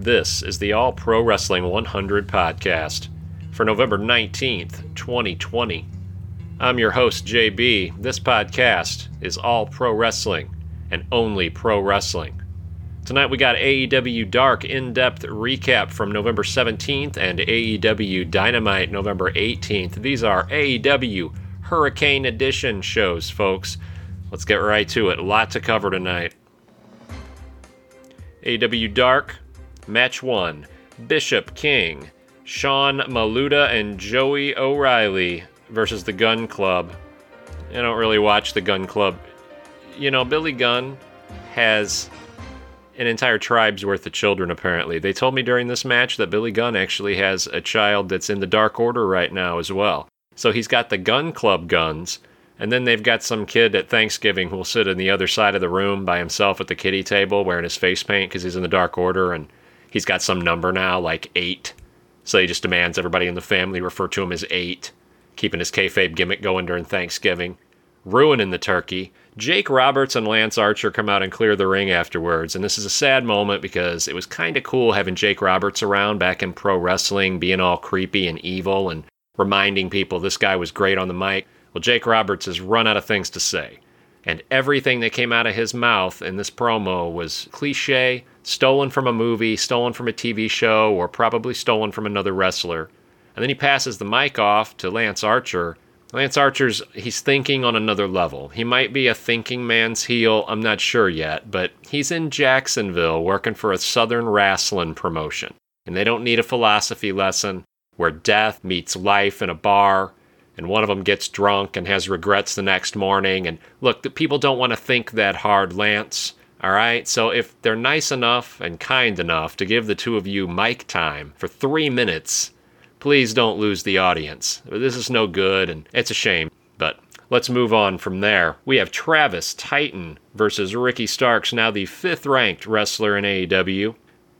This is the All Pro Wrestling 100 podcast for November 19th, 2020. I'm your host, JB. This podcast is All Pro Wrestling and only pro wrestling. Tonight we got AEW Dark in depth recap from November 17th and AEW Dynamite November 18th. These are AEW Hurricane Edition shows, folks. Let's get right to it. A lot to cover tonight. AEW Dark, Match 1 Bishop King, Sean Maluta, and Joey O'Reilly versus the Gun Club. I don't really watch the Gun Club. You know, Billy Gunn has an entire tribe's worth of children, apparently. They told me during this match that Billy Gunn actually has a child that's in the Dark Order right now as well. So he's got the Gun Club guns, and then they've got some kid at Thanksgiving who will sit on the other side of the room by himself at the kiddie table wearing his face paint because he's in the Dark Order and he's got some number now, like eight. So he just demands everybody in the family refer to him as eight, keeping his kayfabe gimmick going during Thanksgiving. Ruining the turkey. Jake Roberts and Lance Archer come out and clear the ring afterwards, and this is a sad moment because it was kind of cool having Jake Roberts around back in pro wrestling, being all creepy and evil and reminding people this guy was great on the mic. Well, Jake Roberts has run out of things to say. And everything that came out of his mouth in this promo was cliche, stolen from a movie, stolen from a TV show, or probably stolen from another wrestler. And then he passes the mic off to Lance Archer. Lance Archer's he's thinking on another level. He might be a thinking man's heel, I'm not sure yet, but he's in Jacksonville working for a Southern wrestling promotion. And they don't need a philosophy lesson where death meets life in a bar and one of them gets drunk and has regrets the next morning. And look, the people don't want to think that hard, Lance. All right, so if they're nice enough and kind enough to give the two of you mic time for three minutes, please don't lose the audience. This is no good, and it's a shame. But let's move on from there. We have Travis Titan versus Ricky Starks, now the fifth ranked wrestler in AEW.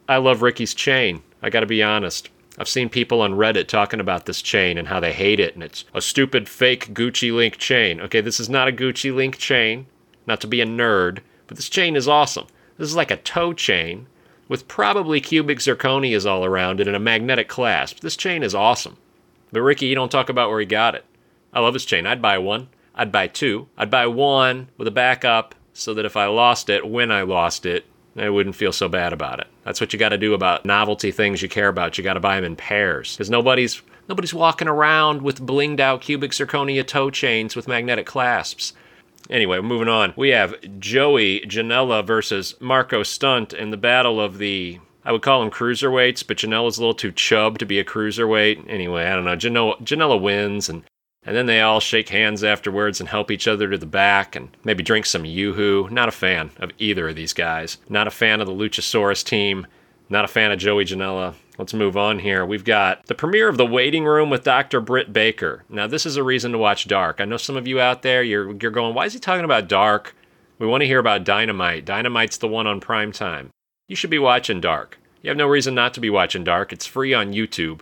I love Ricky's chain, I gotta be honest. I've seen people on Reddit talking about this chain and how they hate it, and it's a stupid fake Gucci Link chain. Okay, this is not a Gucci Link chain, not to be a nerd, but this chain is awesome. This is like a toe chain with probably cubic zirconias all around it and a magnetic clasp. This chain is awesome. But Ricky, you don't talk about where he got it. I love this chain. I'd buy one. I'd buy two. I'd buy one with a backup so that if I lost it, when I lost it, I wouldn't feel so bad about it. That's what you got to do about novelty things you care about. You got to buy them in pairs because nobody's nobody's walking around with blinged out cubic zirconia toe chains with magnetic clasps. Anyway, moving on. We have Joey Janela versus Marco Stunt in the battle of the I would call them cruiserweights, but Janela's a little too chub to be a cruiserweight. Anyway, I don't know. Janela, Janela wins, and and then they all shake hands afterwards and help each other to the back and maybe drink some Yoo-Hoo. Not a fan of either of these guys. Not a fan of the Luchasaurus team. Not a fan of Joey Janela. Let's move on here. We've got the premiere of The Waiting Room with Dr. Britt Baker. Now, this is a reason to watch Dark. I know some of you out there, you're, you're going, why is he talking about Dark? We want to hear about Dynamite. Dynamite's the one on prime time. You should be watching Dark. You have no reason not to be watching Dark. It's free on YouTube.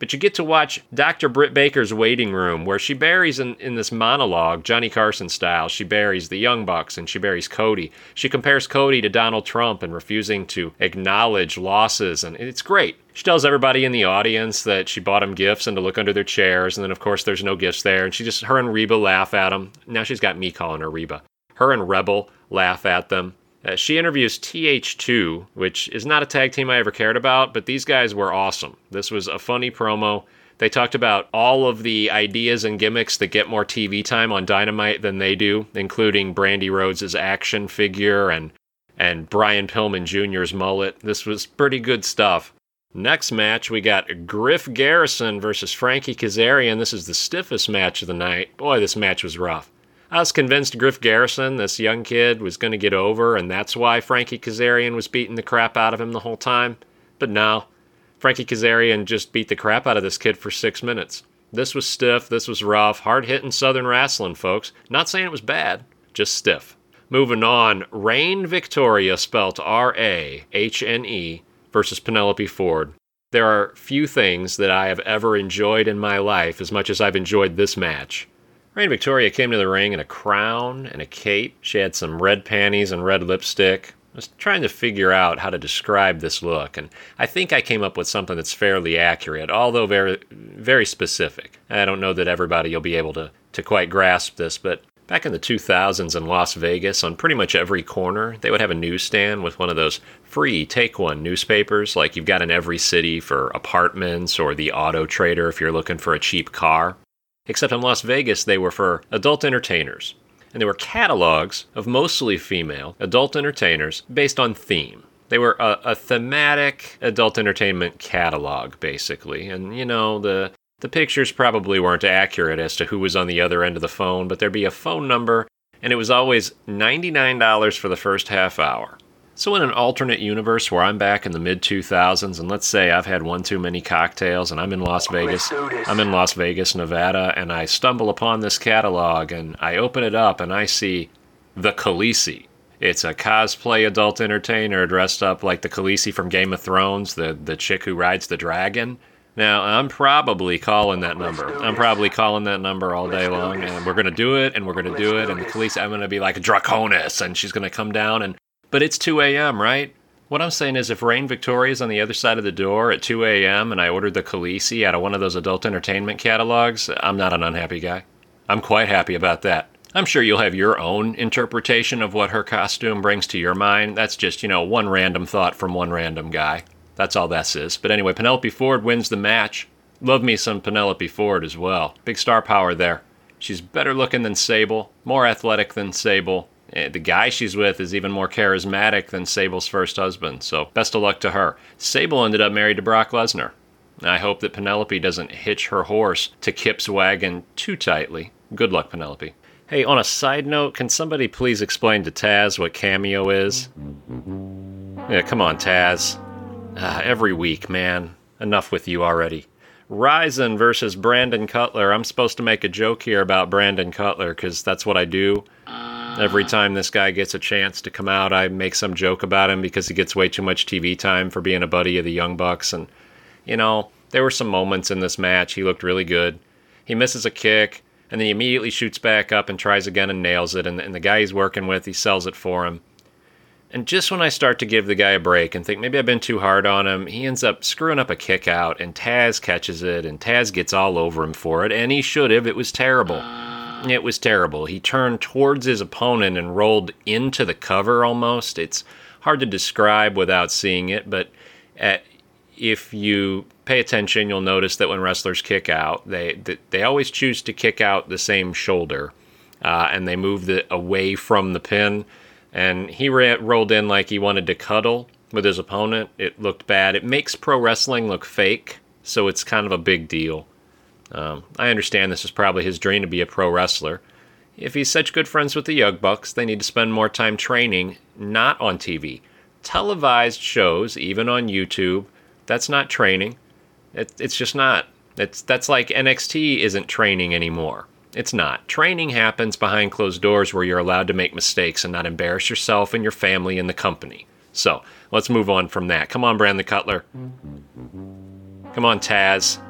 But you get to watch Dr. Britt Baker's waiting room, where she buries in, in this monologue, Johnny Carson style, she buries the Young Bucks and she buries Cody. She compares Cody to Donald Trump and refusing to acknowledge losses, and it's great. She tells everybody in the audience that she bought them gifts and to look under their chairs, and then of course there's no gifts there, and she just her and Reba laugh at them. Now she's got me calling her Reba. Her and Rebel laugh at them. Uh, she interviews TH2, which is not a tag team I ever cared about, but these guys were awesome. This was a funny promo. They talked about all of the ideas and gimmicks that get more TV time on Dynamite than they do, including Brandi Rhodes' action figure and and Brian Pillman Jr.'s mullet. This was pretty good stuff. Next match, we got Griff Garrison versus Frankie Kazarian. This is the stiffest match of the night. Boy, this match was rough. I was convinced Griff Garrison, this young kid, was going to get over, and that's why Frankie Kazarian was beating the crap out of him the whole time. But no, Frankie Kazarian just beat the crap out of this kid for six minutes. This was stiff, this was rough, hard hitting Southern wrestling, folks. Not saying it was bad, just stiff. Moving on, Rahne Victoria, spelt R A H N E, versus Penelope Ford. There are few things that I have ever enjoyed in my life as much as I've enjoyed this match. Rahne Victoria came to the ring in a crown and a cape. She had some red panties and red lipstick. It was trying to figure out how to describe this look, and I think I came up with something that's fairly accurate, although very, very specific. I don't know that everybody will be able to, to quite grasp this, but back in the 2000s in Las Vegas, on pretty much every corner, they would have a newsstand with one of those free take one newspapers, like you've got in every city for apartments or the auto trader if you're looking for a cheap car. Except in Las Vegas, they were for adult entertainers and they were catalogs of mostly female adult entertainers based on theme. They were a, a, thematic adult entertainment catalog, basically. And, you know, the, the pictures probably weren't accurate as to who was on the other end of the phone, but there'd be a phone number, and it was always $99 for the first half hour. So, in an alternate universe where I'm back in the mid 2000s, and let's say I've had one too many cocktails and I'm in Las Vegas, I'm in Las Vegas, Nevada, and I stumble upon this catalog and I open it up and I see the Khaleesi. It's a cosplay adult entertainer dressed up like the Khaleesi from Game of Thrones, the, the chick who rides the dragon. Now, I'm probably calling that number. I'm probably calling that number all day long, and we're going to do it, and we're going to do it, and the Khaleesi, I'm going to be like Dracarys, and she's going to come down and but it's 2 a.m., right? What I'm saying is, if Rahne Victoria's on the other side of the door at 2 a.m. and I ordered the Khaleesi out of one of those adult entertainment catalogs, I'm not an unhappy guy. I'm quite happy about that. I'm sure you'll have your own interpretation of what her costume brings to your mind. That's just, you know, one random thought from one random guy. That's all this is. But anyway, Penelope Ford wins the match. Love me some Penelope Ford as well. Big star power there. She's better looking than Sable, more athletic than Sable, the guy she's with is even more charismatic than Sable's first husband, so best of luck to her. Sable ended up married to Brock Lesnar. I hope that Penelope doesn't hitch her horse to Kip's wagon too tightly. Good luck, Penelope. Hey, on a side note, can somebody please explain to Taz what Cameo is? Yeah, come on, Taz. Uh, every week, man. Enough with you already. Ryzen versus Brandon Cutler. I'm supposed to make a joke here about Brandon Cutler because that's what I do. Every time this guy gets a chance to come out, I make some joke about him because he gets way too much TV time for being a buddy of the Young Bucks. And, you know, there were some moments in this match. He looked really good. He misses a kick, and then he immediately shoots back up and tries again and nails it. And, and the guy he's working with, he sells it for him. And just when I start to give the guy a break and think maybe I've been too hard on him, he ends up screwing up a kick out, and Taz catches it, and Taz gets all over him for it, and he should have. It was terrible. It was terrible. He turned towards his opponent and rolled into the cover almost. It's hard to describe without seeing it, but at, uh, if you pay attention, you'll notice that when wrestlers kick out, they they always choose to kick out the same shoulder, uh, and they move it away from the pin. And he ra- rolled in like he wanted to cuddle with his opponent. It looked bad. It makes pro wrestling look fake, so it's kind of a big deal. Um, I understand this is probably his dream to be a pro wrestler. If he's such good friends with the Young Bucks, they need to spend more time training, not on TV. Televised shows, even on YouTube, that's not training. It, it's just not. It's, that's like NXT isn't training anymore. It's not. Training happens behind closed doors where you're allowed to make mistakes and not embarrass yourself and your family and the company. So let's move on from that. Come on, Brandon Cutler. Come on, Taz.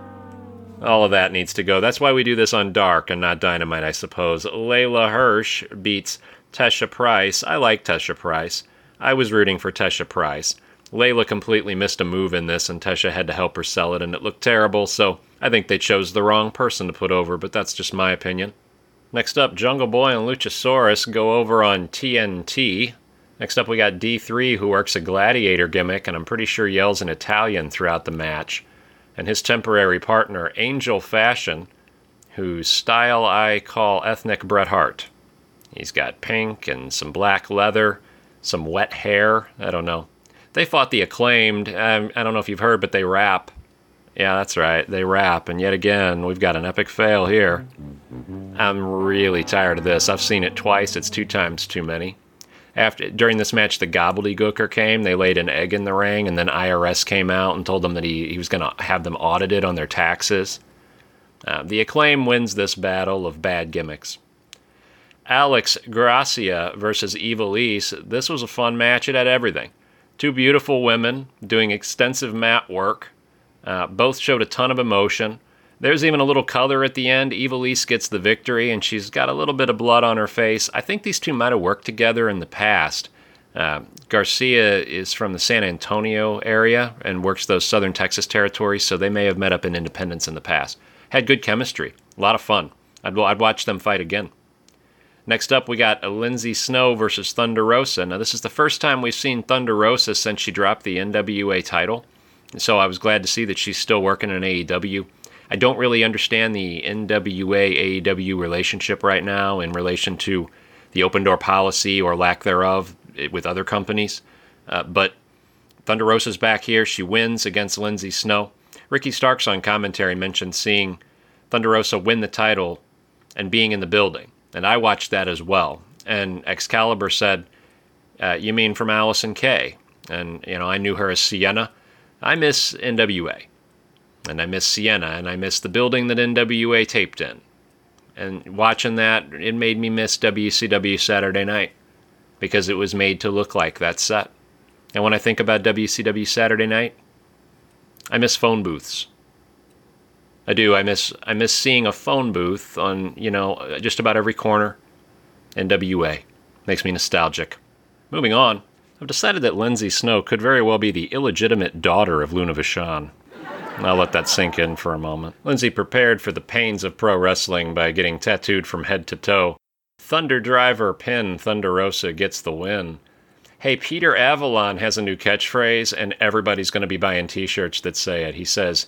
All of that needs to go. That's why we do this on Dark and not Dynamite, I suppose. Leyla Hirsch beats Tesha Price. I like Tesha Price. I was rooting for Tesha Price. Leyla completely missed a move in this, and Tesha had to help her sell it, and it looked terrible, so I think they chose the wrong person to put over, but that's just my opinion. Next up, Jungle Boy and Luchasaurus go over on TNT. Next up, we got D3, who works a gladiator gimmick, and I'm pretty sure yells in Italian throughout the match and his temporary partner, Angel Fashion, whose style I call ethnic Bret Hart. He's got pink and some black leather, some wet hair. I don't know. They fought the acclaimed. Um, I don't know if you've heard, but they rap. Yeah, that's right. They rap. And yet again, we've got an epic fail here. I'm really tired of this. I've seen it twice. It's two times too many after during this match, the gobbledygooker came. They laid an egg in the ring, and then IRS came out and told them that he, he was going to have them audited on their taxes. Uh, the acclaim wins this battle of bad gimmicks. Alex Gracia versus Ivelisse. This was a fun match. It had everything. Two beautiful women doing extensive mat work. Uh, both showed a ton of emotion. There's even a little color at the end. Ivelisse gets the victory, and she's got a little bit of blood on her face. I think these two might have worked together in the past. Uh, Garcia is from the San Antonio area and works those southern Texas territories, so they may have met up in Independence in the past. Had good chemistry, a lot of fun. I'd, I'd watch them fight again. Next up, we got Lindsay Snow versus Thunder Rosa. Now, this is the first time we've seen Thunder Rosa since she dropped the NWA title, so I was glad to see that she's still working in AEW. I don't really understand the NWA AEW relationship right now in relation to the open door policy or lack thereof with other companies. Uh, but Thunder Rosa's back here. She wins against Lindsay Snow. Ricky Starks on commentary mentioned seeing Thunder Rosa win the title and being in the building. And I watched that as well. And Excalibur said, uh, You mean from Allysin Kay? And, you know, I knew her as Sienna. I miss NWA. And I miss Sienna. And I miss the building that NWA taped in. And watching that, it made me miss WCW Saturday Night because it was made to look like that set. And when I think about WCW Saturday Night, I miss phone booths. I do. I miss I miss seeing a phone booth on you know just about every corner. NWA makes me nostalgic. Moving on, I've decided that Lindsay Snow could very well be the illegitimate daughter of Luna Vachon. I'll let that sink in for a moment. Lindsay prepared for the pains of pro wrestling by getting tattooed from head to toe. Thunder Driver pin Thunder Rosa gets the win. Hey, Peter Avalon has a new catchphrase, and everybody's going to be buying t shirts that say it. He says,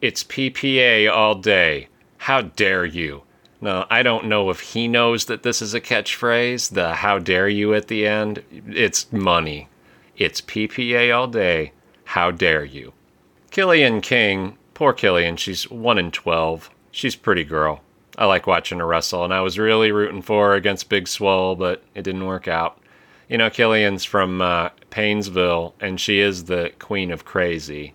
It's PPA all day. How dare you? No, I don't know if he knows that this is a catchphrase, the how dare you at the end. It's money. It's PPA all day. How dare you? Kilynn King, poor KiLynn, she's 1 in 12. She's pretty girl. I like watching her wrestle, and I was really rooting for her against Big Swole, but it didn't work out. You know, KiLynn's from uh, Paynesville, and she is the queen of crazy.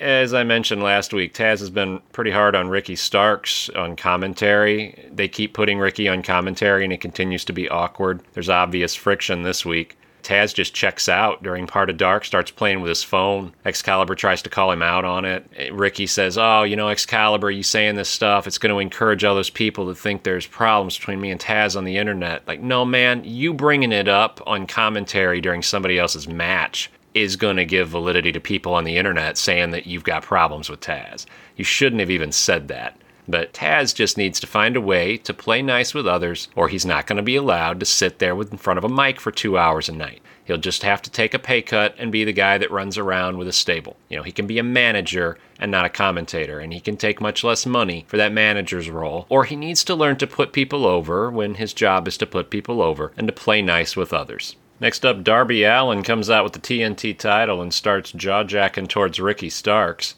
As I mentioned last week, Taz has been pretty hard on Ricky Starks on commentary. They keep putting Ricky on commentary, and it continues to be awkward. There's obvious friction this week. Taz just checks out during part of Dark, starts playing with his phone. Excalibur tries to call him out on it. Ricky says, Oh, you know, Excalibur, you saying this stuff, it's going to encourage all those people to think there's problems between me and Taz on the internet. Like, no, man, you bringing it up on commentary during somebody else's match is going to give validity to people on the internet saying that you've got problems with Taz. You shouldn't have even said that. But Taz just needs to find a way to play nice with others, or he's not going to be allowed to sit there in front of a mic for two hours a night. He'll just have to take a pay cut and be the guy that runs around with a stable. You know, he can be a manager and not a commentator, and he can take much less money for that manager's role, or he needs to learn to put people over when his job is to put people over and to play nice with others. Next up, Darby Allin comes out with the TNT title and starts jaw jacking towards Ricky Starks.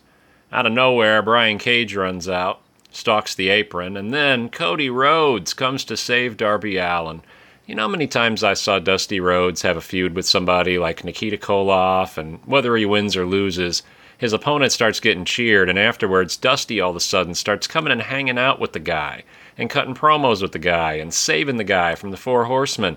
Out of nowhere, Brian Cage runs out stalks the apron, and then Cody Rhodes comes to save Darby Allin. You know how many times I saw Dusty Rhodes have a feud with somebody like Nikita Koloff, and whether he wins or loses, his opponent starts getting cheered, and afterwards, Dusty all of a sudden starts coming and hanging out with the guy, and cutting promos with the guy, and saving the guy from the Four Horsemen.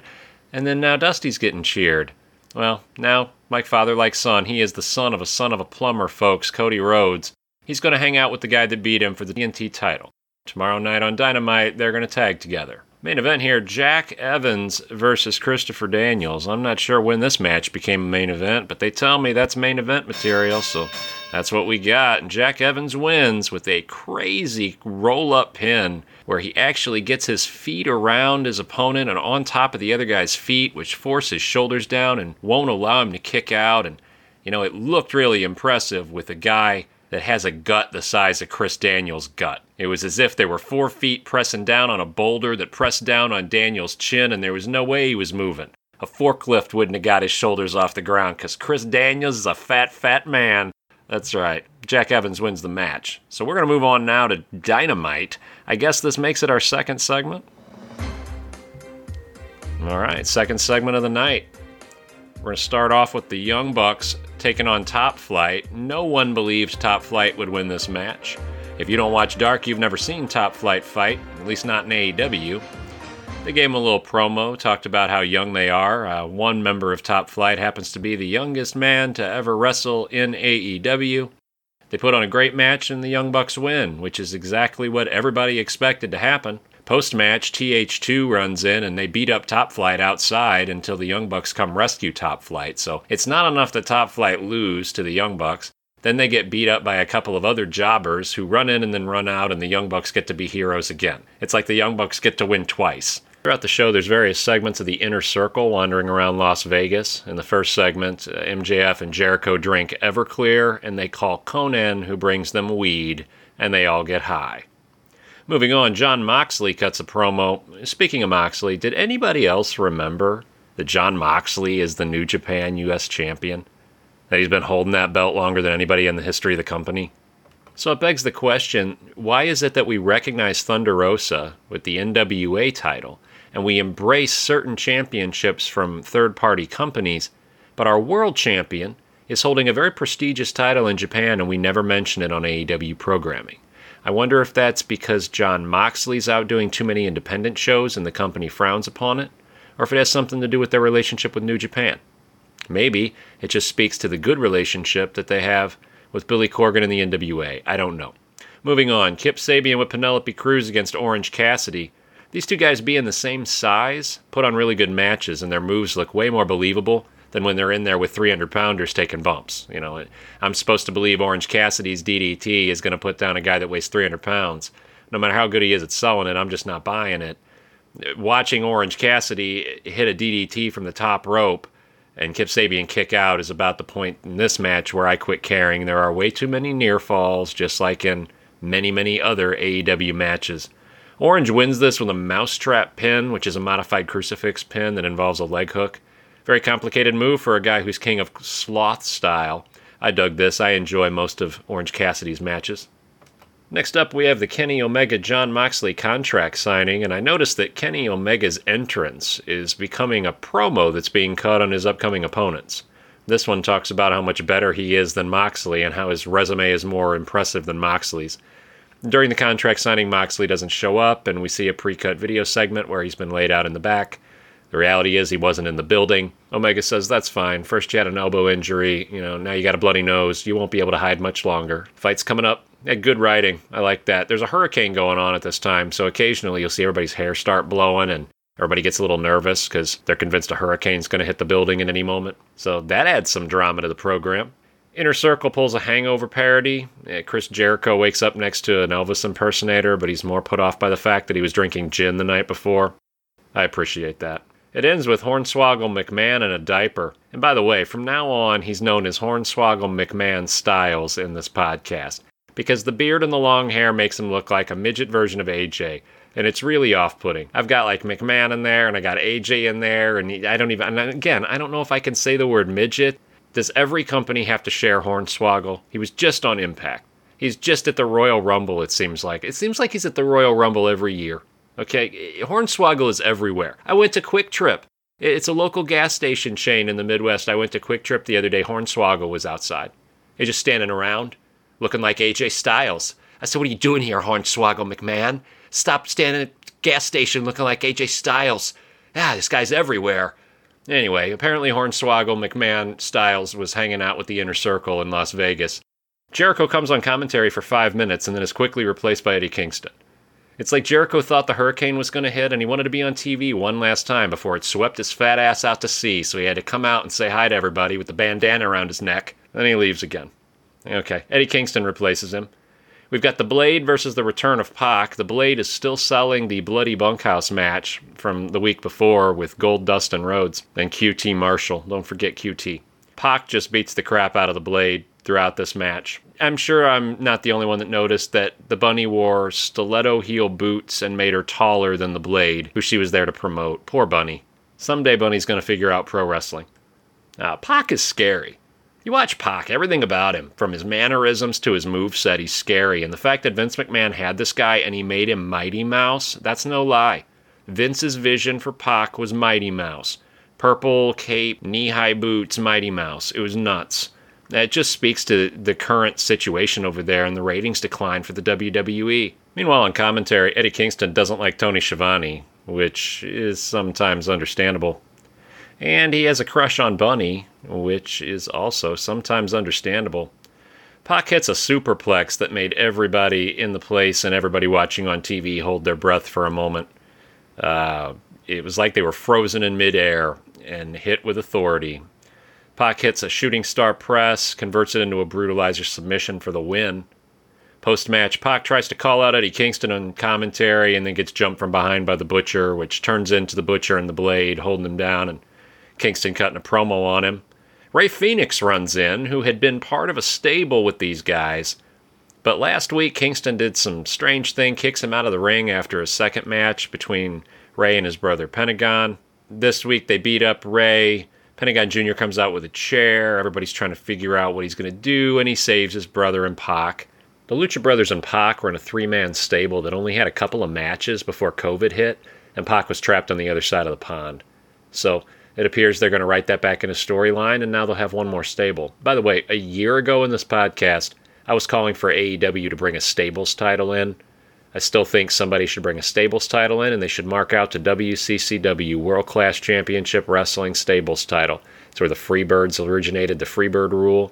And then now Dusty's getting cheered. Well, now, like father, like son, he is the son of a son of a plumber, folks, Cody Rhodes. He's going to hang out with the guy that beat him for the TNT title. Tomorrow night on Dynamite, they're going to tag together. Main event here Jack Evans versus Christopher Daniels. I'm not sure when this match became a main event, but they tell me that's main event material, so that's what we got. And Jack Evans wins with a crazy roll up pin where he actually gets his feet around his opponent and on top of the other guy's feet, which force his shoulders down and won't allow him to kick out. And, you know, it looked really impressive with a guy that has a gut the size of Chris Daniels' gut. It was as if there were four feet pressing down on a boulder that pressed down on Daniels' chin, and there was no way he was moving. A forklift wouldn't have got his shoulders off the ground because Chris Daniels is a fat, fat man. That's right. Jack Evans wins the match. So we're going to move on now to Dynamite. I guess this makes it our second segment. All right, second segment of the night. We're going to start off with the Young Bucks taking on Top Flight. No one believes Top Flight would win this match. If you don't watch Dark, you've never seen Top Flight fight, at least not in AEW. They gave him a little promo, talked about how young they are. Uh, one member of Top Flight happens to be the youngest man to ever wrestle in AEW. They put on a great match and the Young Bucks win, which is exactly what everybody expected to happen. Post match, TH2 runs in and they beat up Top Flight outside until the Young Bucks come rescue Top Flight. So it's not enough that Top Flight lose to the Young Bucks. Then they get beat up by a couple of other jobbers who run in and then run out, and the Young Bucks get to be heroes again. It's like the Young Bucks get to win twice. Throughout the show, there's various segments of the inner circle wandering around Las Vegas. In the first segment, uh, MJF and Jericho drink Everclear, and they call Konnan, who brings them weed, and they all get high. Moving on, Jon Moxley cuts a promo. Speaking of Moxley, did anybody else remember that Jon Moxley is the New Japan US champion? That he's been holding that belt longer than anybody in the history of the company? So it begs the question why is it that we recognize Thunder Rosa with the NWA title and we embrace certain championships from third party companies, but our world champion is holding a very prestigious title in Japan and we never mention it on AEW programming? I wonder if that's because Jon Moxley's out doing too many independent shows and the company frowns upon it, or if it has something to do with their relationship with New Japan. Maybe it just speaks to the good relationship that they have with Billy Corgan and the NWA. I don't know. Moving on, Kip Sabian with Penelope Cruz against Orange Cassidy. These two guys being the same size put on really good matches, and their moves look way more believable than when they're in there with 300 pounders taking bumps. You know, I'm supposed to believe Orange Cassidy's DDT is going to put down a guy that weighs 300 pounds. No matter how good he is at selling it, I'm just not buying it. Watching Orange Cassidy hit a DDT from the top rope and Kip Sabian kick out is about the point in this match where I quit caring. There are way too many near falls, just like in many, many other AEW matches. Orange wins this with a mousetrap pin, which is a modified crucifix pin that involves a leg hook. Very complicated move for a guy who's king of sloth style. I dug this. I enjoy most of Orange Cassidy's matches. Next up, we have the Kenny Omega Jon Moxley contract signing, and I noticed that Kenny Omega's entrance is becoming a promo that's being cut on his upcoming opponents. This one talks about how much better he is than Moxley and how his resume is more impressive than Moxley's. During the contract signing, Moxley doesn't show up, and we see a pre cut video segment where he's been laid out in the back. The reality is he wasn't in the building. Omega says that's fine. First you had an elbow injury, you know, now you got a bloody nose. You won't be able to hide much longer. Fight's coming up. Yeah, good writing. I like that. There's a hurricane going on at this time, so occasionally you'll see everybody's hair start blowing and everybody gets a little nervous because they're convinced a hurricane's going to hit the building at any moment. So that adds some drama to the program. Inner Circle pulls a hangover parody. Eh, Chris Jericho wakes up next to an Elvis impersonator, but he's more put off by the fact that he was drinking gin the night before. I appreciate that. It ends with Hornswoggle McMahon in a diaper. And by the way, from now on, he's known as Hornswoggle McMahon Styles in this podcast because the beard and the long hair makes him look like a midget version of AJ. And it's really off putting. I've got like McMahon in there and I got AJ in there. And I don't even, and again, I don't know if I can say the word midget. Does every company have to share Hornswoggle? He was just on Impact. He's just at the Royal Rumble, it seems like. It seems like he's at the Royal Rumble every year. Okay, Hornswoggle is everywhere. I went to QuikTrip. It's a local gas station chain in the Midwest. I went to QuikTrip the other day. Hornswoggle was outside. He's just standing around, looking like AJ Styles. I said, What are you doing here, Hornswoggle McMahon? Stop standing at gas station looking like AJ Styles. Ah, this guy's everywhere. Anyway, apparently Hornswoggle McMahon Styles was hanging out with the inner circle in Las Vegas. Jericho comes on commentary for five minutes and then is quickly replaced by Eddie Kingston. It's like Jericho thought the hurricane was going to hit and he wanted to be on TV one last time before it swept his fat ass out to sea, so he had to come out and say hi to everybody with the bandana around his neck. Then he leaves again. Okay, Eddie Kingston replaces him. We've got the Blade versus the return of Pac. The Blade is still selling the Bloody Bunkhouse match from the week before with Goldust and Rhodes and QT Marshall. Don't forget QT. Pac just beats the crap out of the Blade throughout this match. I'm sure I'm not the only one that noticed that the bunny wore stiletto heel boots and made her taller than the blade, who she was there to promote. Poor bunny. Someday Bunny's going to figure out pro wrestling. Now, Pac is scary. You watch Pac, everything about him, from his mannerisms to his moveset, he's scary. And the fact that Vince McMahon had this guy and he made him Mighty Mouse, that's no lie. Vince's vision for Pac was Mighty Mouse. Purple cape, knee high boots, Mighty Mouse. It was nuts. That just speaks to the current situation over there and the ratings decline for the WWE. Meanwhile, on commentary, Eddie Kingston doesn't like Tony Schiavone, which is sometimes understandable. And he has a crush on Bunny, which is also sometimes understandable. Pac hits a superplex that made everybody in the place and everybody watching on TV hold their breath for a moment. Uh, it was like they were frozen in midair and hit with authority. Pac hits a shooting star press, converts it into a brutalizer submission for the win. Post match, Pac tries to call out Eddie Kingston on commentary and then gets jumped from behind by the Butcher, which turns into the Butcher and the Blade holding him down and Kingston cutting a promo on him. Rey Fénix runs in, who had been part of a stable with these guys. But last week, Kingston did some strange thing, kicks him out of the ring after a second match between Rey and his brother Pentagon. This week, they beat up Rey. Pentagon Jr. comes out with a chair. Everybody's trying to figure out what he's going to do, and he saves his brother and Pac. The Lucha Brothers and Pac were in a three man stable that only had a couple of matches before COVID hit, and Pac was trapped on the other side of the pond. So it appears they're going to write that back in a storyline, and now they'll have one more stable. By the way, a year ago in this podcast, I was calling for AEW to bring a stables title in. I still think somebody should bring a stables title in, and they should mark out to WCCW World Class Championship Wrestling Stables title. It's where the Freebirds originated, the Freebird rule,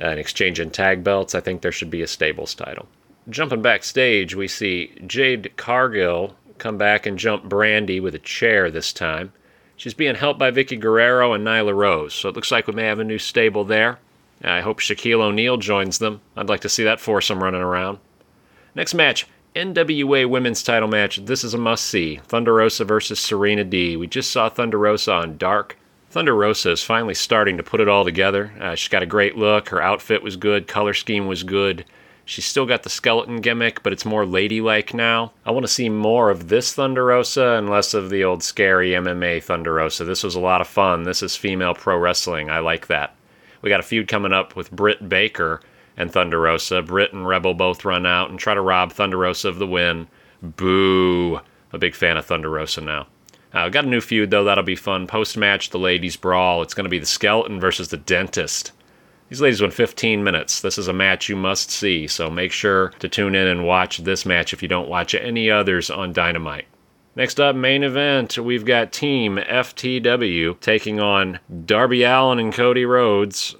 uh, and exchanging tag belts. I think there should be a stables title. Jumping backstage, we see Jade Cargill come back and jump Brandi with a chair this time. She's being helped by Vickie Guerrero and Nyla Rose, so it looks like we may have a new stable there. I hope Shaquille O'Neal joins them. I'd like to see that foursome running around. Next match, NWA Women's Title match. This is a must see. Thunder Rosa versus Serena Deeb. We just saw Thunder Rosa on Dark. Thunder Rosa is finally starting to put it all together. Uh, she's got a great look. Her outfit was good. Color scheme was good. She's still got the skeleton gimmick, but it's more ladylike now. I want to see more of this Thunder Rosa and less of the old scary MMA Thunder Rosa. This was a lot of fun. This is female pro wrestling. I like that. We got a feud coming up with Britt Baker and Thunder Rosa. Britt and Rebel both run out and try to rob Thunder Rosa of the win. Boo. A big fan of Thunder Rosa now. Uh, got a new feud though. That'll be fun. Post match, the ladies brawl. It's going to be the skeleton versus the dentist. These ladies went 15 minutes. This is a match you must see, so make sure to tune in and watch this match if you don't watch any others on Dynamite. Next up, main event, we've got Team FTW taking on Darby Allin and Cody Rhodes.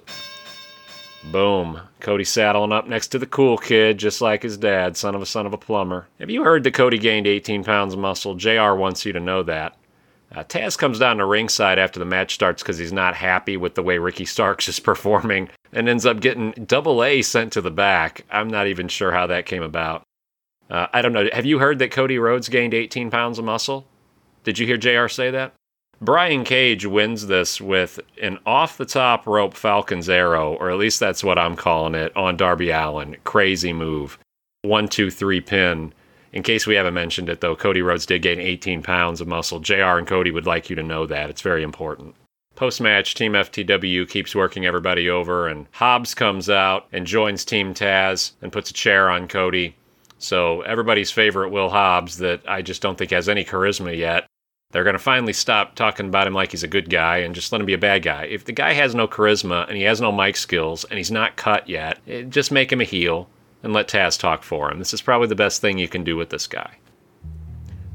Boom. Cody saddling up next to the cool kid, just like his dad, son of a son of a plumber. Have you heard that Cody gained 18 pounds of muscle? JR wants you to know that. Uh, Taz comes down to ringside after the match starts because he's not happy with the way Ricky Starks is performing and ends up getting double A sent to the back. I'm not even sure how that came about. Uh, I don't know. Have you heard that Cody Rhodes gained 18 pounds of muscle? Did you hear JR say that? Brian Cage wins this with an off the top rope Falcon's arrow, or at least that's what I'm calling it, on Darby Allin. Crazy move. One, two, three pin in case we haven't mentioned it, though, Cody Rhodes did gain 18 pounds of muscle. JR and Cody would like you to know that. It's very important. Post match, Team FTW keeps working everybody over, and Hobbs comes out and joins Team Taz and puts a chair on Cody. So, everybody's favorite Will Hobbs, that I just don't think has any charisma yet, they're going to finally stop talking about him like he's a good guy and just let him be a bad guy. If the guy has no charisma and he has no mic skills and he's not cut yet, eh, just make him a heel and let Taz talk for him. This is probably the best thing you can do with this guy.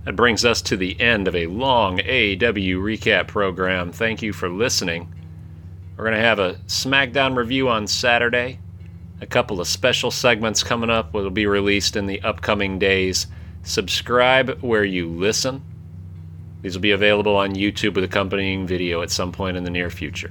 That brings us to the end of a long AEW recap program. Thank you for listening. We're going to have a SmackDown review on Saturday, a couple of special segments coming up will be released in the upcoming days. Subscribe where you listen. These will be available on YouTube with accompanying video at some point in the near future.